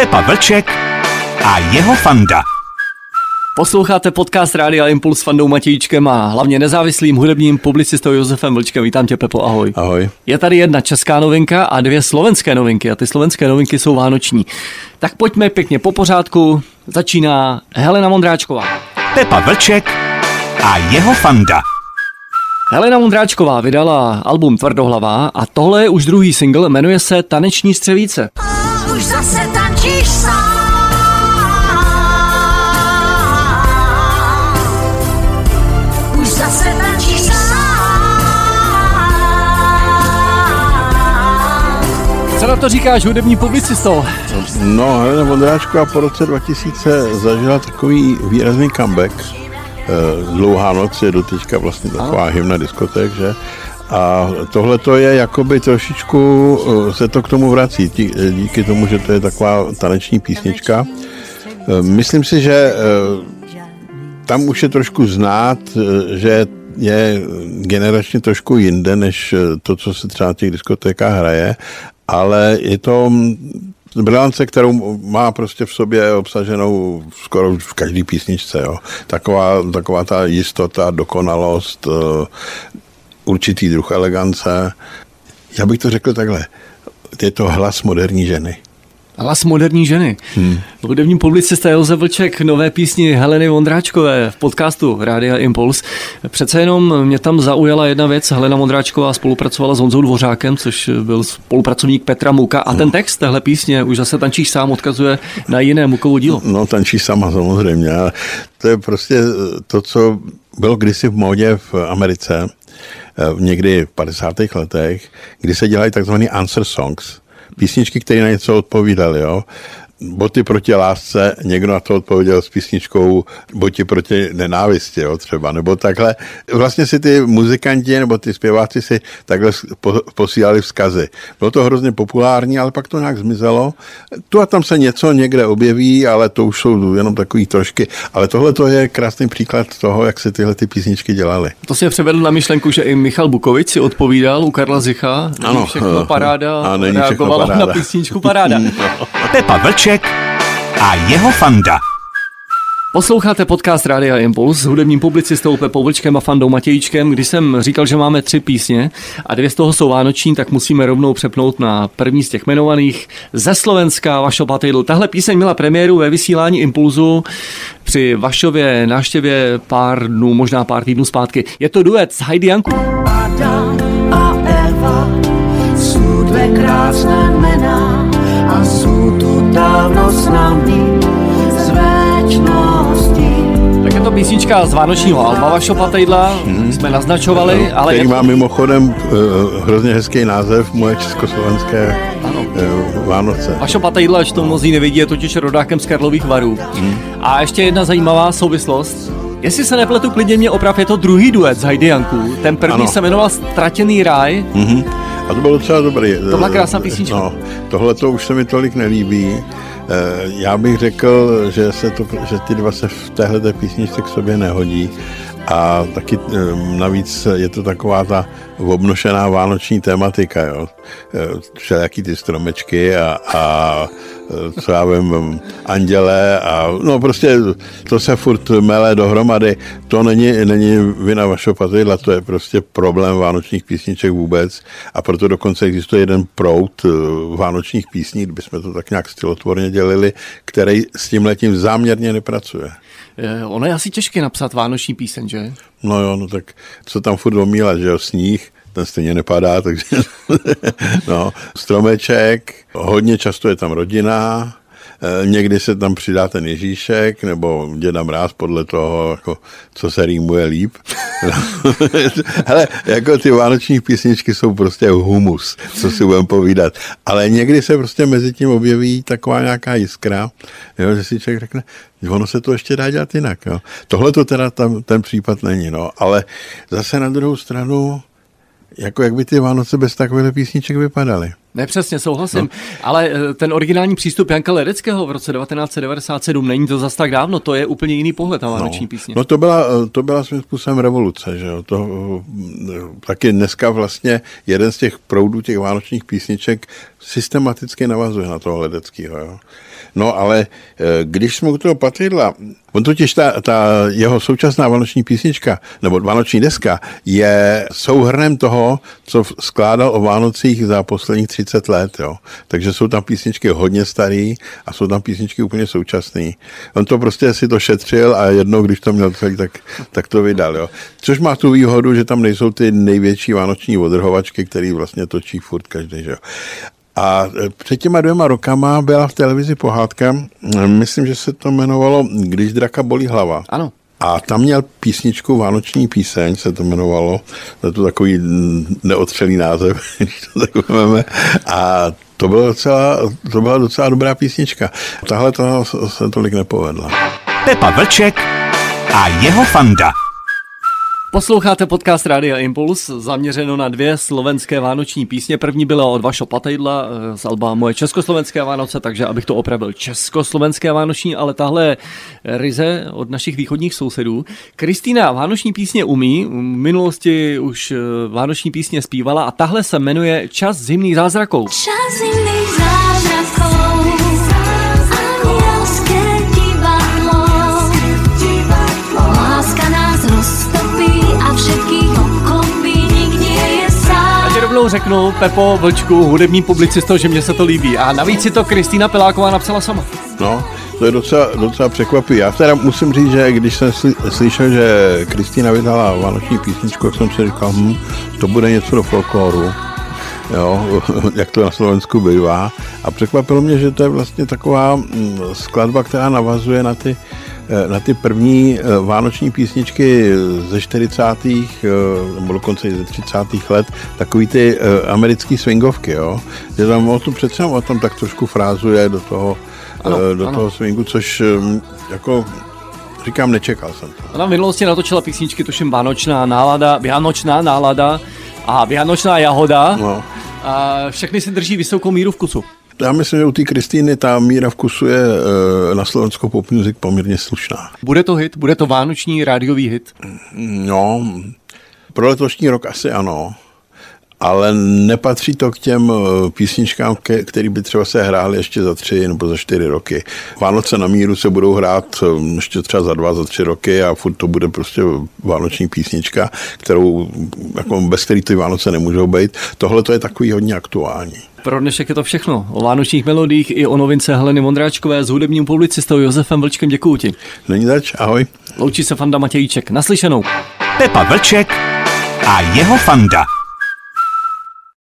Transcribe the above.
Pepa Vlček a jeho fanda. Posloucháte podcast Rádia Impuls s Fandou Matějíčkem a hlavně nezávislým hudebním publicistou Josefem Vlčkem. Vítám tě, Pepo, ahoj. Ahoj. Je tady jedna česká novinka a dvě slovenské novinky a ty slovenské novinky jsou vánoční. Tak pojďme pěkně po pořádku. Začíná Helena Mondráčková. Pepa Vlček a jeho fanda. Helena Mondráčková vydala album Tvrdohlavá a tohle je už druhý single, jmenuje se Taneční střevíce. Už zase tančíš sám. Už zase tančíš sám. Co na to říkáš hudební publicisto? No, Helena Vondráčková po roce 2000 zažila takový výrazný comeback. Eh, Dlouhá noc je doteďka vlastně taková hymna diskoték, že? A tohle to je jakoby trošičku, eh, se to k tomu vrací, eh, díky tomu, že to je taková taneční písnička. Eh, Myslím si, že tam už je trošku znát, že je generačně trošku jinde, než to, co se třeba těch diskotékách hraje, ale je to mm, brilance, kterou má prostě v sobě obsaženou skoro v každé písničce. Jo. Taková, taková ta jistota, dokonalost, určitý druh elegance. Já bych to řekl takhle. Je to hlas moderní ženy. Hlas moderní ženy. Hmm. Hudební publicista Josef Vlček, nové písni Heleny Vondráčkové v podcastu Rádia Impuls. Přece jenom mě tam zaujala jedna věc. Helena Vondráčková spolupracovala s Honzou Dvořákem, což byl spolupracovník Petra Muka. A ten text téhle písně už zase tančíš sám odkazuje na jiné Mukovo dílo. No, tančí sama samozřejmě, to je prostě to, co bylo kdysi v módě v Americe, někdy v 50. letech, kdy se dělají takzvané answer songs, písničky, které na něco odpovídaly, jo. Boty proti lásce, někdo na to odpověděl s písničkou Boty proti nenávisti, jo, třeba, nebo takhle. Vlastně si ty muzikanti nebo ty zpěváci si takhle po, posílali vzkazy. Bylo to hrozně populární, ale pak to nějak zmizelo. Tu a tam se něco někde objeví, ale to už jsou jenom takový trošky. Ale tohle to je krásný příklad toho, jak se tyhle ty písničky dělaly. To si převedl na myšlenku, že i Michal Bukovic si odpovídal u Karla Zicha. Ano. všechno paráda. A není všechno paráda. na písničku Paráda. Pepa Vlček a jeho fanda. Posloucháte podcast Rádia Impuls s hudebním publicistou Pepou Vlčkem a Fandou Matějíčkem. Když jsem říkal, že máme tři písně a dvě z toho jsou vánoční, tak musíme rovnou přepnout na první z těch jmenovaných ze Slovenska Vašo Patejdl. Tahle píseň měla premiéru ve vysílání Impulzu při Vašově návštěvě pár dnů, možná pár týdnů zpátky. Je to duet s Heidi Janku. Adam a Eva sú dve písnička z vánočního alba Vašo Patejdla, jsme naznačovali, ale který je má mimochodem uh, hrozně hezký název, moje československé uh, Vánoce. Vašo Patejdla, až to mnozí nevidí, je totiž rodákem z Karlových varů. A ještě jedna zajímavá souvislost. Jestli se nepletu, klidně mě oprav, je to druhý duet z Heidi Janku. Ten první Ano. se jmenoval Ztratěný ráj. Mhm. A to bylo docela dobrý. To byla krásná písnička. No, tohle to už se mi tolik nelíbí. Eh, Já bych řekl, že, se to, že ty dva se v téhle té písničce k sobě nehodí. A taky eh, navíc je to taková ta obnošená vánoční tematika, jo. Eh, Všelijaký ty stromečky a, a co já vím, anděle a no prostě to se furt mele dohromady. To není, není vina vašeho patydla, to je prostě problém vánočních písniček vůbec a proto dokonce existuje jeden prout eh, vánočních písní, kdybychom to tak nějak stylotvorně dělili, který s tím letím záměrně nepracuje. Eh, Ono je asi těžké napsat vánoční píseň, že? No jo, no tak co tam furt omílat, že jo, sníh, ten stejně nepadá, takže no, stromeček, hodně často je tam rodina, eh, někdy se tam přidá ten Ježíšek, nebo děda mráz podle toho, jako, co se rýmuje líp. Hele, jako ty vánoční písničky jsou prostě humus, co si budeme povídat. Ale někdy se prostě mezi tím objeví taková nějaká jiskra, jo, že si člověk řekne, ono se to ještě dá dělat jinak. Tohle to teda tam, ten případ není, no. ale zase na druhou stranu, jako jak by ty Vánoce bez takovýchhle písniček vypadaly. Ne, přesně, souhlasím. No. Ale eh, ten originální přístup Janka Ledeckého v roce 1997 není to zas tak dávno, to je úplně jiný pohled na vánoční no. písně. No to byla, eh, to byla svým způsobem revoluce, že jo. To, eh, taky dneska vlastně jeden z těch proudů těch vánočních písniček systematicky navazuje na toho Ledeckého, jo. No ale když jsme u toho Patridla, On totiž ta, ta jeho současná vánoční písnička, nebo vánoční deska, je souhrnem toho, co skládal o Vánocích za posledních 30 let. Jo. Takže jsou tam písničky hodně staré a jsou tam písničky úplně současné. On to prostě si to šetřil a jednou, když to měl celý, tak, tak to vydal. Jo. Což má tu výhodu, že tam nejsou ty největší vánoční odrhovačky, který vlastně točí furt každý. Že jo. A e, před těma dvěma rokama byla v televizi pohádka, myslím, že se to jmenovalo Když draka bolí hlava. Ano. A tam měl písničku Vánoční píseň, se to jmenovalo, to to takový neotřelý název, když to tak uveme. A to, bylo docela, to byla docela dobrá písnička. Tahle to se tolik nepovedla. Pepa Vlček a jeho fanda. Posloucháte podcast Rádia Impuls, zaměřeno na dvě slovenské vánoční písně. První byla od Vašo Patejdla eh, z Alba Moje československé Vánoce, takže abych to opravil československé vánoční, ale tahle ryze od našich východních sousedů. Kristýna vánoční písně umí, v minulosti už eh, vánoční písně zpívala a tahle se jmenuje Čas zimných zázraků. Čas zimných zázraků. Rovnou řeknu, Pepo Vlčku, hudební publicisto, že mě se to líbí. A navíc si to Kristýna Peláková napsala sama. No, to je docela, docela překvapivé. Já teda musím říct, že když jsem sly, slyšel, že Kristýna vydala vánoční písničku, jak jsem si říkal, hm, to bude něco do folkloru. Jo, jak to na Slovensku bývá. A překvapilo mě, že to je vlastně taková hm, skladba, která navazuje na ty na ty první eh, vánoční písničky ze 40. Eh, nebo dokonce i ze 30. let, takový ty americký swingovky, jo. Že tam o tom přece o tom tak trošku frázuje do toho, ano, do ano. toho swingu, což jako říkám, nečekal jsem to. Ona v minulosti natočila písničky, tuším Vánočná nálada, Vánočná nálada a Vánočná jahoda. No. A všechny si drží vysokou míru vkusu. Já myslím, že u té Kristýny ta míra vkusu je e, na slovenskou pop music poměrně slušná. Bude to hit? Bude to vánoční rádiový hit? No, pro letošní rok asi ano ale nepatří to k těm eh, písničkám, které by třeba se hrály ještě za tři nebo za čtyři roky. Vánoce na míru se budou hrát eh, ještě třeba za dva, za tři roky a furt to bude prostě vánoční písnička, kterou, jako bez který ty Vánoce nemůžou být. Tohle to je takový hodně aktuální. Pro dnešek je to všechno. O vánočních melodích i o novince Heleny Mondráčkové s hudebním publicistou Josefem Vlčkem. Děkuji ti. Není zač, ahoj. Loučí se Fanda Matějíček. Naslyšenou. Pepa Vlček a jeho Fanda.